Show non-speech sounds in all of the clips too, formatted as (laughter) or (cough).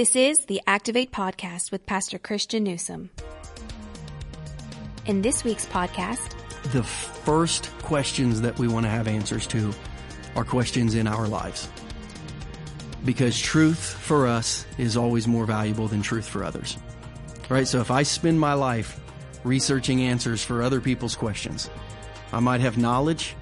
This is the Activate Podcast with Pastor Christian Newsom. In this week's podcast, the first questions that we want to have answers to are questions in our lives. Because truth for us is always more valuable than truth for others. Right? So if I spend my life researching answers for other people's questions, I might have knowledge,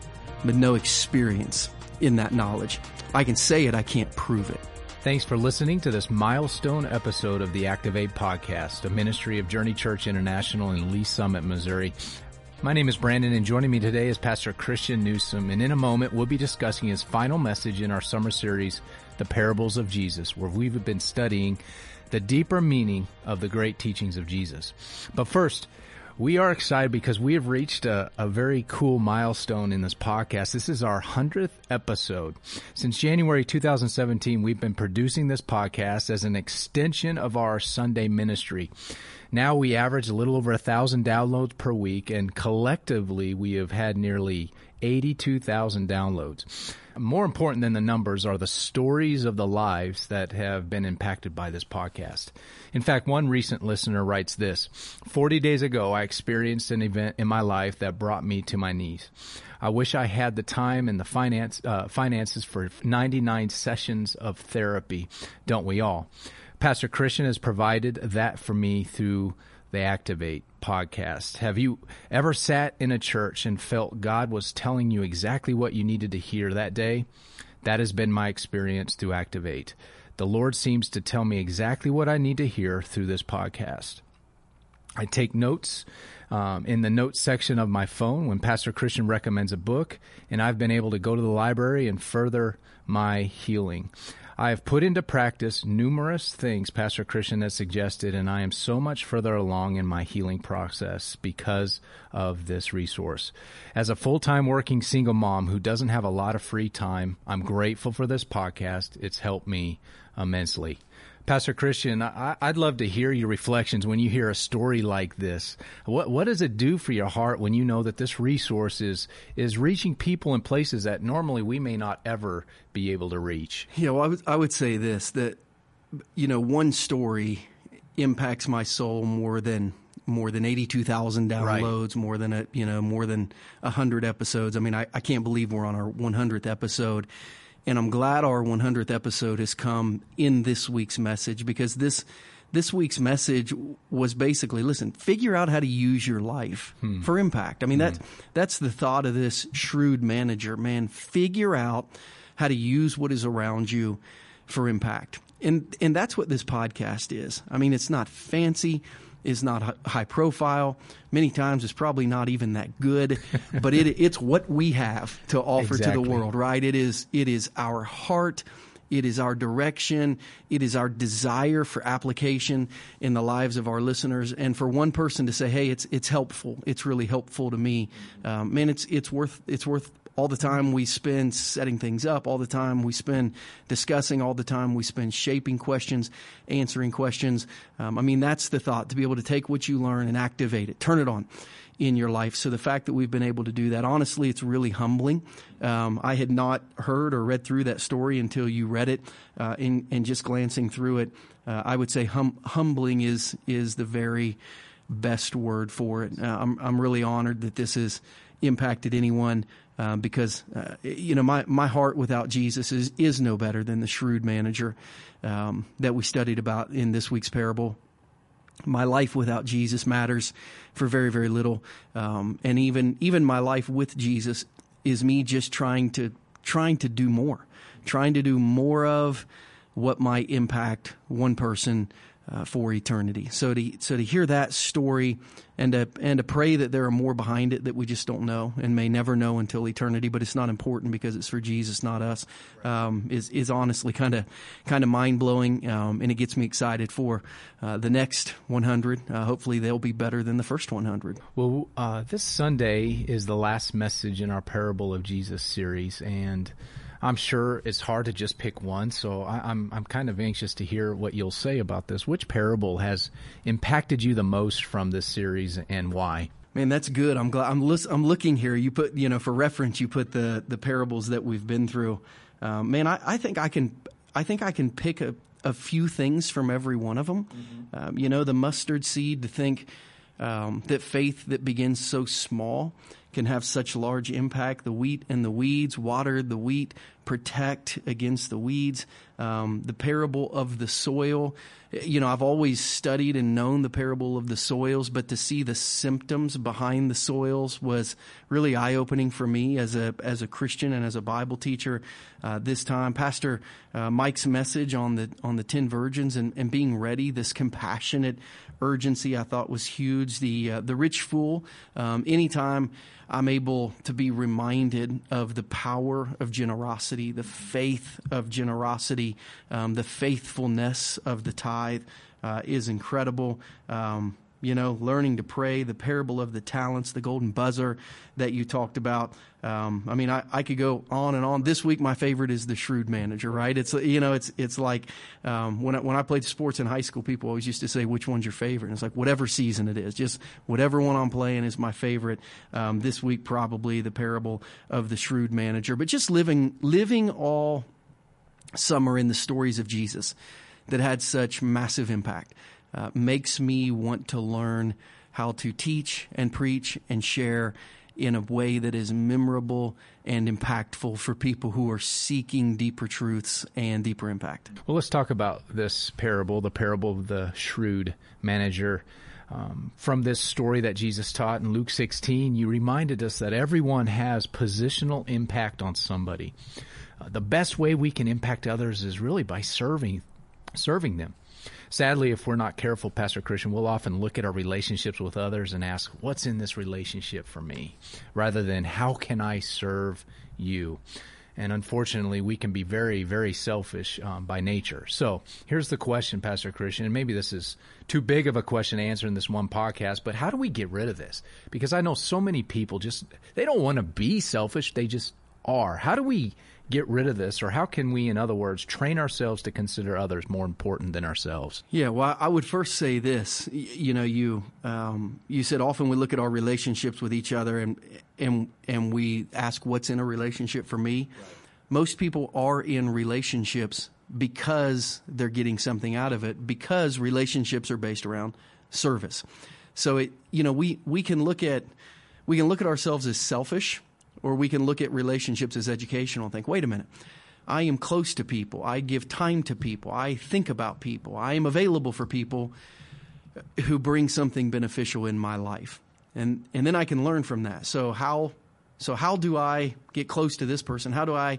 but no experience in that knowledge. I can say it, I can't prove it. Thanks for listening to this milestone episode of the Activate Podcast, a ministry of Journey Church International in Lee's Summit, Missouri. My name is Brandon and joining me today is Pastor Christian Newsom. And in a moment, we'll be discussing his final message in our summer series, The Parables of Jesus, where we've been studying the deeper meaning of the great teachings of Jesus. But first, we are excited because we have reached a, a, very cool milestone in this podcast. This is our 100th episode. Since January 2017, we've been producing this podcast as an extension of our Sunday ministry. Now we average a little over a thousand downloads per week, and collectively we have had nearly 82,000 downloads. More important than the numbers are the stories of the lives that have been impacted by this podcast. In fact, one recent listener writes this 40 days ago, I experienced an event in my life that brought me to my knees. I wish I had the time and the finance, uh, finances for 99 sessions of therapy. Don't we all? Pastor Christian has provided that for me through the Activate podcast. Have you ever sat in a church and felt God was telling you exactly what you needed to hear that day? That has been my experience through Activate. The Lord seems to tell me exactly what I need to hear through this podcast. I take notes um, in the notes section of my phone when Pastor Christian recommends a book, and I've been able to go to the library and further my healing. I have put into practice numerous things Pastor Christian has suggested, and I am so much further along in my healing process because of this resource. As a full time working single mom who doesn't have a lot of free time, I'm grateful for this podcast. It's helped me immensely. Pastor Christian, I, would love to hear your reflections when you hear a story like this. What what does it do for your heart when you know that this resource is is reaching people in places that normally we may not ever be able to reach? Yeah, well, I would I would say this that you know one story impacts my soul more than more than 82,000 downloads, right. more than a, you know, more than 100 episodes. I mean, I, I can't believe we're on our 100th episode. And I'm glad our 100th episode has come in this week's message because this this week's message was basically listen, figure out how to use your life hmm. for impact. I mean, hmm. that, that's the thought of this shrewd manager, man. Figure out how to use what is around you for impact. And, and that's what this podcast is. I mean, it's not fancy is not high profile. Many times it's probably not even that good, (laughs) but it, it's what we have to offer exactly. to the world, right? It is, it is our heart. It is our direction. It is our desire for application in the lives of our listeners. And for one person to say, "Hey, it's it's helpful. It's really helpful to me," um, man, it's it's worth it's worth all the time we spend setting things up, all the time we spend discussing, all the time we spend shaping questions, answering questions. Um, I mean, that's the thought to be able to take what you learn and activate it, turn it on in your life. So the fact that we've been able to do that, honestly, it's really humbling. Um, I had not heard or read through that story until you read it, uh, and, and, just glancing through it, uh, I would say hum- humbling is is the very best word for it. Uh, I'm I'm really honored that this has impacted anyone um, because uh, you know my my heart without Jesus is is no better than the shrewd manager um, that we studied about in this week's parable. My life without Jesus matters for very very little, um, and even even my life with Jesus is me just trying to trying to do more, trying to do more of what might impact one person uh, for eternity. So to so to hear that story and to and to pray that there are more behind it that we just don't know and may never know until eternity. But it's not important because it's for Jesus, not us. Um, is is honestly kind of kind of mind blowing, um, and it gets me excited for uh, the next 100. Uh, hopefully, they'll be better than the first 100. Well, uh, this Sunday is the last message in our Parable of Jesus series, and I'm sure it's hard to just pick one, so I, am I'm, I'm kind of anxious to hear what you'll say about this. Which parable has impacted you the most from this series, and why? Man, that's good. I'm glad. I'm list, I'm looking here. You put you know for reference, you put the the parables that we've been through. Um, man, I, I think I can I think I can pick a a few things from every one of them. Mm-hmm. Um, you know, the mustard seed to think um, that faith that begins so small can have such large impact. The wheat and the weeds, water the wheat, protect against the weeds. Um, the parable of the soil. You know, I've always studied and known the parable of the soils, but to see the symptoms behind the soils was really eye opening for me as a as a Christian and as a Bible teacher. Uh, this time, Pastor uh, Mike's message on the on the ten virgins and, and being ready, this compassionate urgency, I thought was huge. The uh, the rich fool. Um, anytime I'm able to be reminded of the power of generosity, the faith of generosity, um, the faithfulness of the tithe uh, is incredible. Um, you know, learning to pray, the parable of the talents, the golden buzzer that you talked about. Um, I mean, I, I could go on and on. This week, my favorite is the shrewd manager, right? It's, you know, it's, it's like, um, when I, when I played sports in high school, people always used to say, which one's your favorite? And it's like, whatever season it is, just whatever one I'm playing is my favorite. Um, this week, probably the parable of the shrewd manager, but just living, living all summer in the stories of Jesus that had such massive impact uh, makes me want to learn how to teach and preach and share in a way that is memorable and impactful for people who are seeking deeper truths and deeper impact. Well, let's talk about this parable, the parable of the shrewd manager. Um, from this story that Jesus taught in Luke 16, you reminded us that everyone has positional impact on somebody. Uh, the best way we can impact others is really by serving, serving them. Sadly, if we're not careful, Pastor Christian, we'll often look at our relationships with others and ask, what's in this relationship for me? Rather than, how can I serve you? And unfortunately, we can be very, very selfish um, by nature. So here's the question, Pastor Christian, and maybe this is too big of a question to answer in this one podcast, but how do we get rid of this? Because I know so many people just, they don't want to be selfish, they just are. How do we get rid of this, or how can we, in other words, train ourselves to consider others more important than ourselves? Yeah, well, I would first say this. You know, you um, you said often we look at our relationships with each other and and and we ask what's in a relationship for me. Right. Most people are in relationships because they're getting something out of it. Because relationships are based around service. So it, you know, we we can look at we can look at ourselves as selfish or we can look at relationships as educational and think, wait a minute. I am close to people. I give time to people. I think about people. I am available for people who bring something beneficial in my life. And, and then I can learn from that. So how, so how do I get close to this person? How do I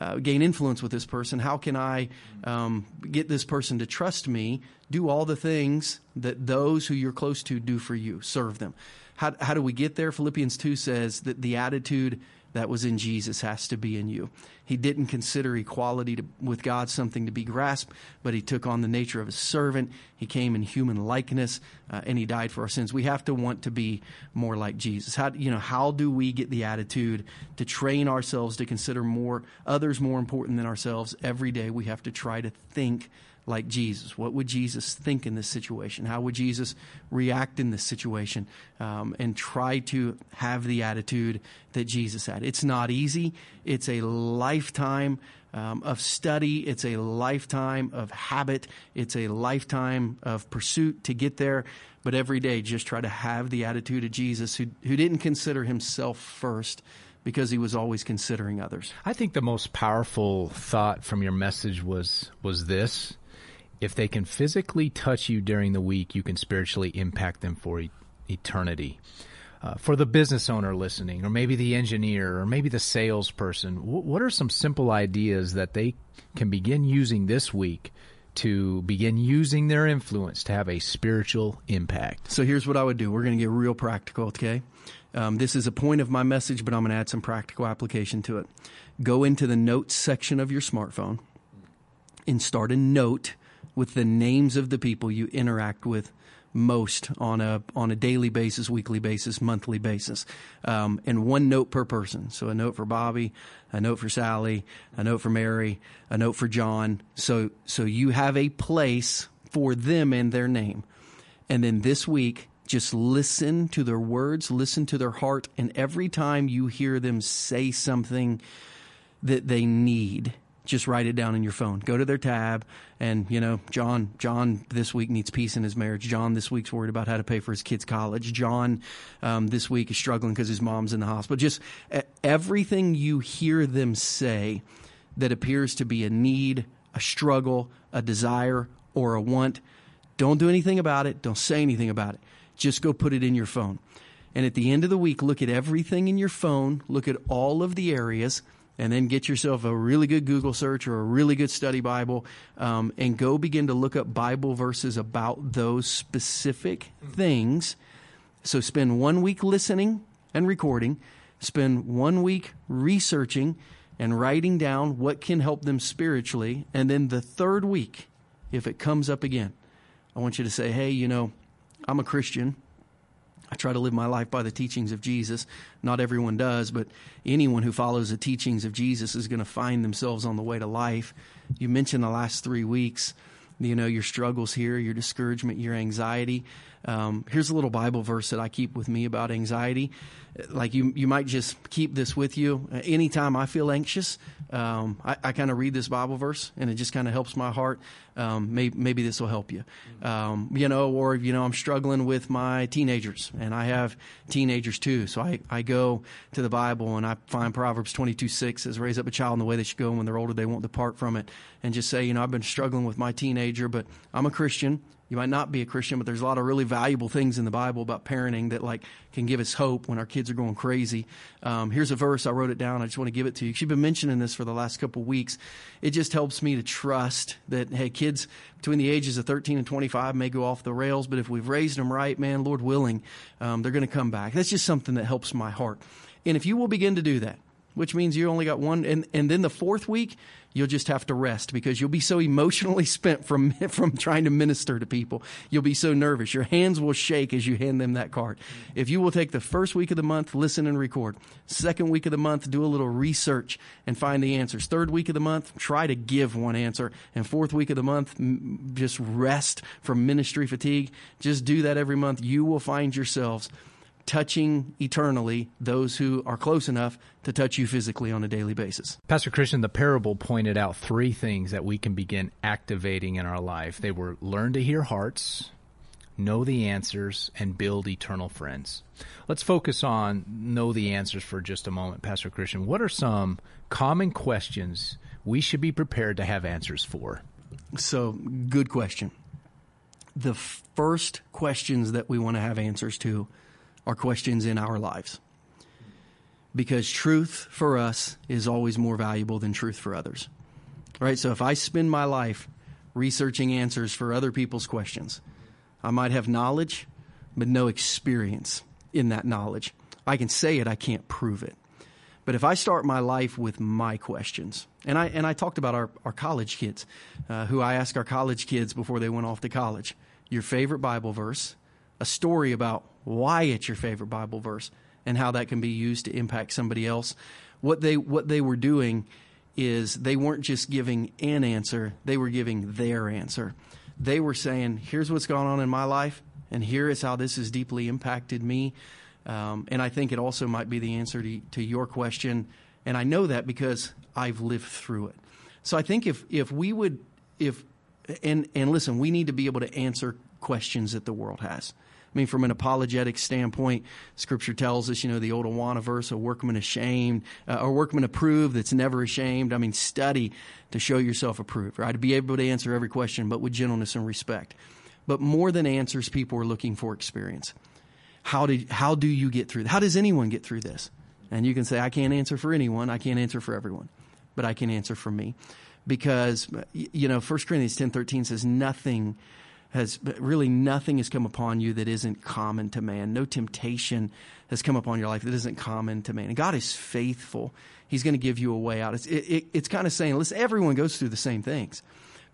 uh, gain influence with this person? How can I um, get this person to trust me? Do all the things that those who you're close to do for you. Serve them. How, how do we get there? Philippians 2 says that the attitude that was in Jesus has to be in you. He didn't consider equality to, with God something to be grasped, but he took on the nature of a servant. He came in human likeness, uh, and he died for our sins. We have to want to be more like Jesus. How you know how do we get the attitude to train ourselves to consider more others more important than ourselves every day? We have to try to think like Jesus? What would Jesus think in this situation? How would Jesus react in this situation? Um, and try to have the attitude that Jesus had. It's not easy. It's a lifetime um, of study. It's a lifetime of habit. It's a lifetime of pursuit to get there. But every day, just try to have the attitude of Jesus, who who didn't consider himself first because he was always considering others. I think the most powerful thought from your message was was this if they can physically touch you during the week, you can spiritually impact them for e- eternity. Uh, for the business owner listening, or maybe the engineer, or maybe the salesperson, w- what are some simple ideas that they can begin using this week to begin using their influence to have a spiritual impact? So here's what I would do. We're going to get real practical, okay? Um, this is a point of my message, but I'm going to add some practical application to it. Go into the notes section of your smartphone and start a note with the names of the people you interact with most on a on a daily basis, weekly basis, monthly basis, um, and one note per person. So a note for Bobby, a note for Sally, a note for Mary, a note for John. So so you have a place for them and their name, and then this week. Just listen to their words, listen to their heart, and every time you hear them say something that they need, just write it down in your phone. Go to their tab and, you know, John, John this week needs peace in his marriage. John this week's worried about how to pay for his kids' college. John um, this week is struggling because his mom's in the hospital. Just everything you hear them say that appears to be a need, a struggle, a desire, or a want, don't do anything about it. Don't say anything about it. Just go put it in your phone. And at the end of the week, look at everything in your phone, look at all of the areas and then get yourself a really good Google search or a really good study Bible um, and go begin to look up Bible verses about those specific things. So spend one week listening and recording, spend one week researching and writing down what can help them spiritually. And then the third week, if it comes up again, I want you to say, hey, you know, I'm a Christian. I try to live my life by the teachings of Jesus. Not everyone does, but anyone who follows the teachings of Jesus is going to find themselves on the way to life. You mentioned the last three weeks, you know, your struggles here, your discouragement, your anxiety. Um, here's a little Bible verse that I keep with me about anxiety. Like you, you might just keep this with you. Anytime I feel anxious, um, I, I kind of read this Bible verse, and it just kind of helps my heart. Um, maybe, maybe this will help you. Um, you know, or you know, I'm struggling with my teenagers, and I have teenagers too. So I, I go to the Bible and I find Proverbs 22 6 says, "Raise up a child in the way they should go, and when they're older, they won't depart from it." And just say, you know, I've been struggling with my teenager, but I'm a Christian you might not be a Christian, but there's a lot of really valuable things in the Bible about parenting that like can give us hope when our kids are going crazy. Um, here's a verse I wrote it down. I just want to give it to you. She's been mentioning this for the last couple weeks. It just helps me to trust that hey, kids between the ages of 13 and 25 may go off the rails, but if we've raised them right, man, Lord willing, um, they're going to come back. That's just something that helps my heart. And if you will begin to do that, which means you only got one. And, and then the fourth week, you'll just have to rest because you'll be so emotionally (laughs) spent from, from trying to minister to people. You'll be so nervous. Your hands will shake as you hand them that card. If you will take the first week of the month, listen and record. Second week of the month, do a little research and find the answers. Third week of the month, try to give one answer. And fourth week of the month, just rest from ministry fatigue. Just do that every month. You will find yourselves touching eternally those who are close enough to touch you physically on a daily basis. Pastor Christian, the parable pointed out three things that we can begin activating in our life. They were learn to hear hearts, know the answers, and build eternal friends. Let's focus on know the answers for just a moment, Pastor Christian. What are some common questions we should be prepared to have answers for? So, good question. The first questions that we want to have answers to are questions in our lives. Because truth for us is always more valuable than truth for others. Right? So if I spend my life researching answers for other people's questions, I might have knowledge, but no experience in that knowledge. I can say it, I can't prove it. But if I start my life with my questions, and I and I talked about our, our college kids, uh, who I ask our college kids before they went off to college, your favorite Bible verse, a story about why it's your favorite Bible verse and how that can be used to impact somebody else. What they what they were doing is they weren't just giving an answer, they were giving their answer. They were saying, "Here's what's gone on in my life, and here is how this has deeply impacted me." Um, and I think it also might be the answer to, to your question. And I know that because I've lived through it. So I think if if we would if and and listen, we need to be able to answer questions that the world has. I mean, from an apologetic standpoint, Scripture tells us, you know, the old Awana verse, a workman ashamed, uh, or workman approved that's never ashamed. I mean, study to show yourself approved, right? To be able to answer every question, but with gentleness and respect. But more than answers, people are looking for experience. How, did, how do you get through? How does anyone get through this? And you can say, I can't answer for anyone. I can't answer for everyone, but I can answer for me. Because, you know, 1 Corinthians 10 13 says, nothing has really nothing has come upon you that isn't common to man. No temptation has come upon your life that isn't common to man. And God is faithful. He's going to give you a way out. It's, it, it, it's kind of saying, listen, everyone goes through the same things.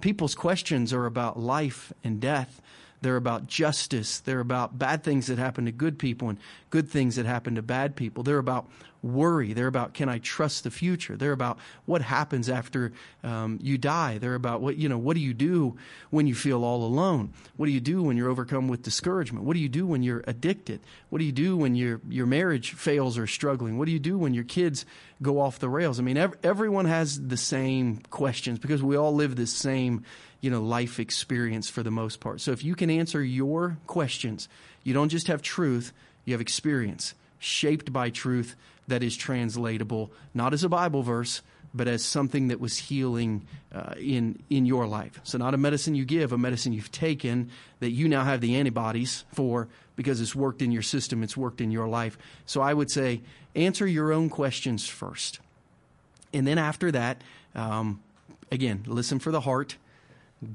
People's questions are about life and death. They're about justice. They're about bad things that happen to good people and good things that happen to bad people. They're about worry. They're about can I trust the future? They're about what happens after um, you die. They're about what you know. What do you do when you feel all alone? What do you do when you're overcome with discouragement? What do you do when you're addicted? What do you do when your your marriage fails or struggling? What do you do when your kids go off the rails? I mean, ev- everyone has the same questions because we all live the same you know life experience for the most part. So if you can answer your questions, you don't just have truth, you have experience shaped by truth that is translatable, not as a Bible verse, but as something that was healing uh, in in your life. So not a medicine you give, a medicine you've taken that you now have the antibodies for because it's worked in your system, it's worked in your life. So I would say answer your own questions first, and then after that, um, again, listen for the heart.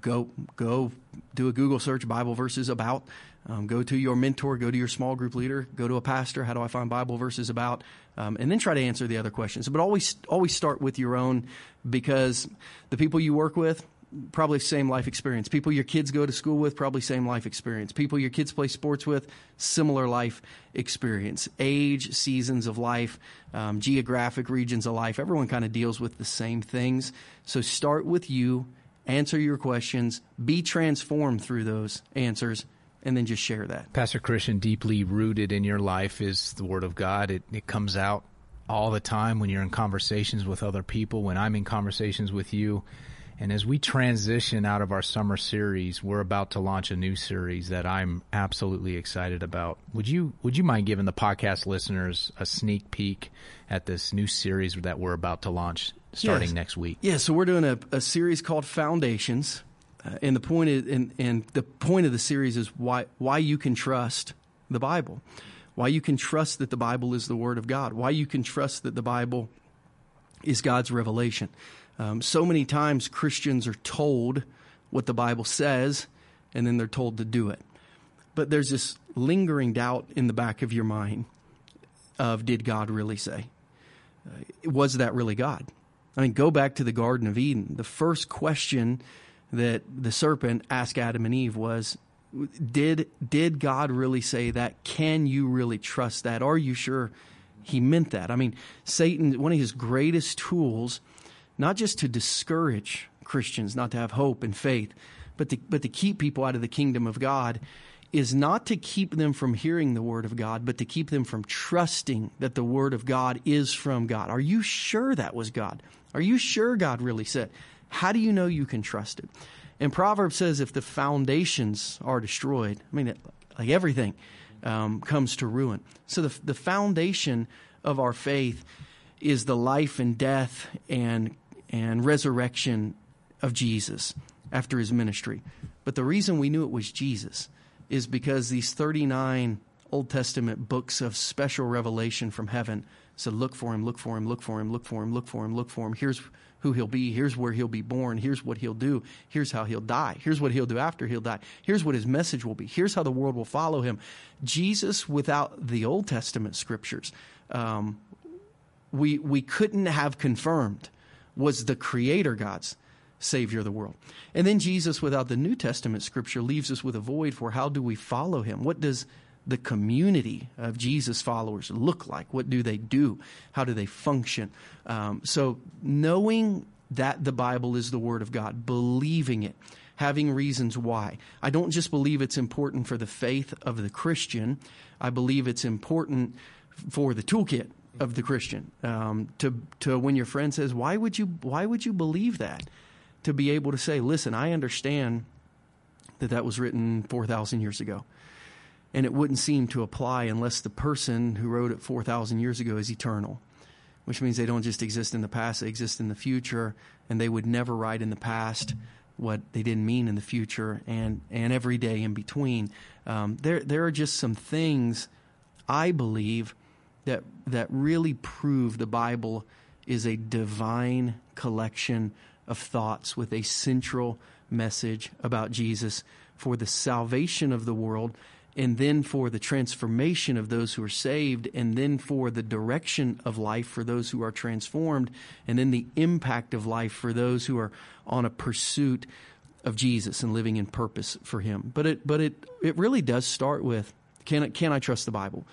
Go go do a Google search Bible verses about um, go to your mentor, go to your small group leader, go to a pastor. How do I find Bible verses about? Um, and then try to answer the other questions. But always, always start with your own because the people you work with, probably same life experience. People your kids go to school with, probably same life experience. People your kids play sports with, similar life experience. Age, seasons of life, um, geographic regions of life, everyone kind of deals with the same things. So start with you, answer your questions, be transformed through those answers, and then just share that. Pastor Christian, deeply rooted in your life is the Word of God. It, it comes out all the time when you're in conversations with other people, when I'm in conversations with you. And as we transition out of our summer series, we're about to launch a new series that I'm absolutely excited about. Would you would you mind giving the podcast listeners a sneak peek at this new series that we're about to launch starting yes. next week? Yeah, so we're doing a, a series called Foundations. Uh, and the point is, and, and the point of the series is why why you can trust the Bible, why you can trust that the Bible is the Word of God, why you can trust that the Bible is God's revelation. Um, so many times Christians are told what the Bible says, and then they're told to do it. But there's this lingering doubt in the back of your mind of did God really say? Uh, was that really God? I mean, go back to the Garden of Eden. The first question that the serpent asked Adam and Eve was, did did God really say that? Can you really trust that? Are you sure he meant that? I mean, Satan, one of his greatest tools, not just to discourage Christians, not to have hope and faith, but to, but to keep people out of the kingdom of God, is not to keep them from hearing the word of God, but to keep them from trusting that the word of God is from God. Are you sure that was God? Are you sure God really said? How do you know you can trust it? And Proverbs says if the foundations are destroyed, I mean, like everything um, comes to ruin. So the, the foundation of our faith is the life and death and, and resurrection of Jesus after his ministry. But the reason we knew it was Jesus is because these 39 Old Testament books of special revelation from heaven said, Look for him, look for him, look for him, look for him, look for him, look for him. Here's who he'll be. Here's where he'll be born. Here's what he'll do. Here's how he'll die. Here's what he'll do after he'll die. Here's what his message will be. Here's how the world will follow him. Jesus, without the Old Testament scriptures, um, we, we couldn't have confirmed was the creator God's Savior of the world. And then Jesus, without the New Testament scripture, leaves us with a void for how do we follow him? What does the community of Jesus followers look like? What do they do? How do they function? Um, so, knowing that the Bible is the Word of God, believing it, having reasons why. I don't just believe it's important for the faith of the Christian, I believe it's important for the toolkit of the Christian. Um, to, to when your friend says, why would, you, why would you believe that? To be able to say, listen, I understand that that was written 4,000 years ago and it wouldn't seem to apply unless the person who wrote it 4,000 years ago is eternal, which means they don't just exist in the past, they exist in the future, and they would never write in the past what they didn't mean in the future and, and every day in between. Um, there, there are just some things I believe that, that really prove the Bible is a divine collection of thoughts with a central message about Jesus for the salvation of the world and then for the transformation of those who are saved, and then for the direction of life for those who are transformed, and then the impact of life for those who are on a pursuit of Jesus and living in purpose for Him. But it, but it, it really does start with can can I trust the Bible?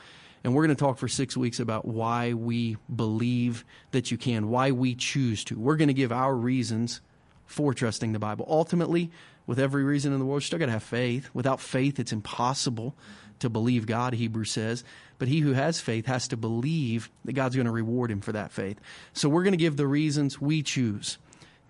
And we're going to talk for six weeks about why we believe that you can, why we choose to. We're going to give our reasons for trusting the Bible. Ultimately, with every reason in the world, you still got to have faith. Without faith, it's impossible to believe God, Hebrews says. But he who has faith has to believe that God's going to reward him for that faith. So we're going to give the reasons we choose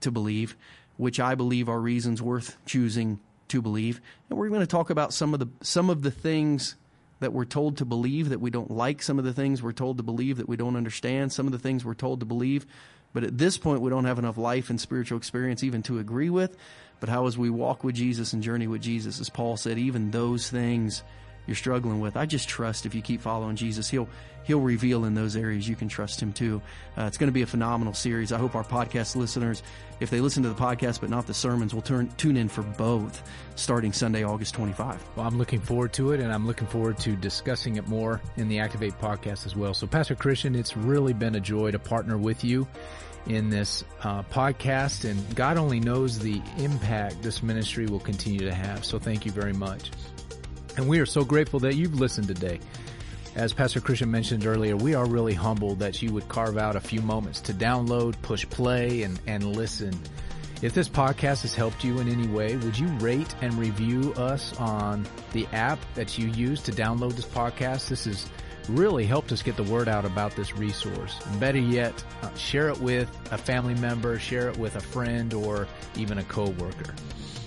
to believe, which I believe are reasons worth choosing to believe. And we're going to talk about some of the some of the things that we're told to believe that we don't like, some of the things we're told to believe that we don't understand, some of the things we're told to believe, but at this point we don't have enough life and spiritual experience even to agree with. But how as we walk with Jesus and journey with Jesus, as Paul said, even those things you're struggling with, I just trust if you keep following Jesus, he'll he'll reveal in those areas you can trust him too. Uh, it's going to be a phenomenal series. I hope our podcast listeners, if they listen to the podcast but not the sermons, will turn tune in for both starting Sunday, August 25. Well, I'm looking forward to it, and I'm looking forward to discussing it more in the Activate podcast as well. So, Pastor Christian, it's really been a joy to partner with you in this uh, podcast, and God only knows the impact this ministry will continue to have. So, thank you very much. And we are so grateful that you've listened today. As Pastor Christian mentioned earlier, we are really humbled that you would carve out a few moments to download, push play, and, and listen. If this podcast has helped you in any way, would you rate and review us on the app that you use to download this podcast? This has really helped us get the word out about this resource. Better yet, uh, share it with a family member, share it with a friend, or even a coworker.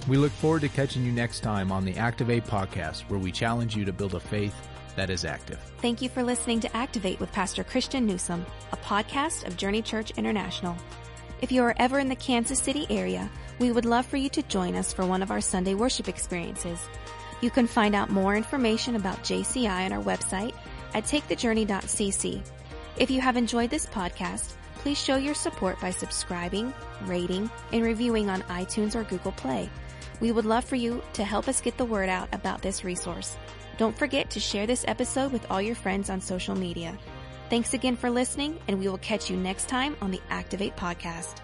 We look forward to catching you next time on the Activate podcast, where we challenge you to build a faith that is active. Thank you for listening to Activate with Pastor Christian Newsom, a podcast of Journey Church International. If you are ever in the Kansas City area, we would love for you to join us for one of our Sunday worship experiences. You can find out more information about JCI on our website at takethejourney.cc. If you have enjoyed this podcast, please show your support by subscribing, rating, and reviewing on iTunes or Google Play. We would love for you to help us get the word out about this resource. Don't forget to share this episode with all your friends on social media. Thanks again for listening, and we will catch you next time on the Activate Podcast.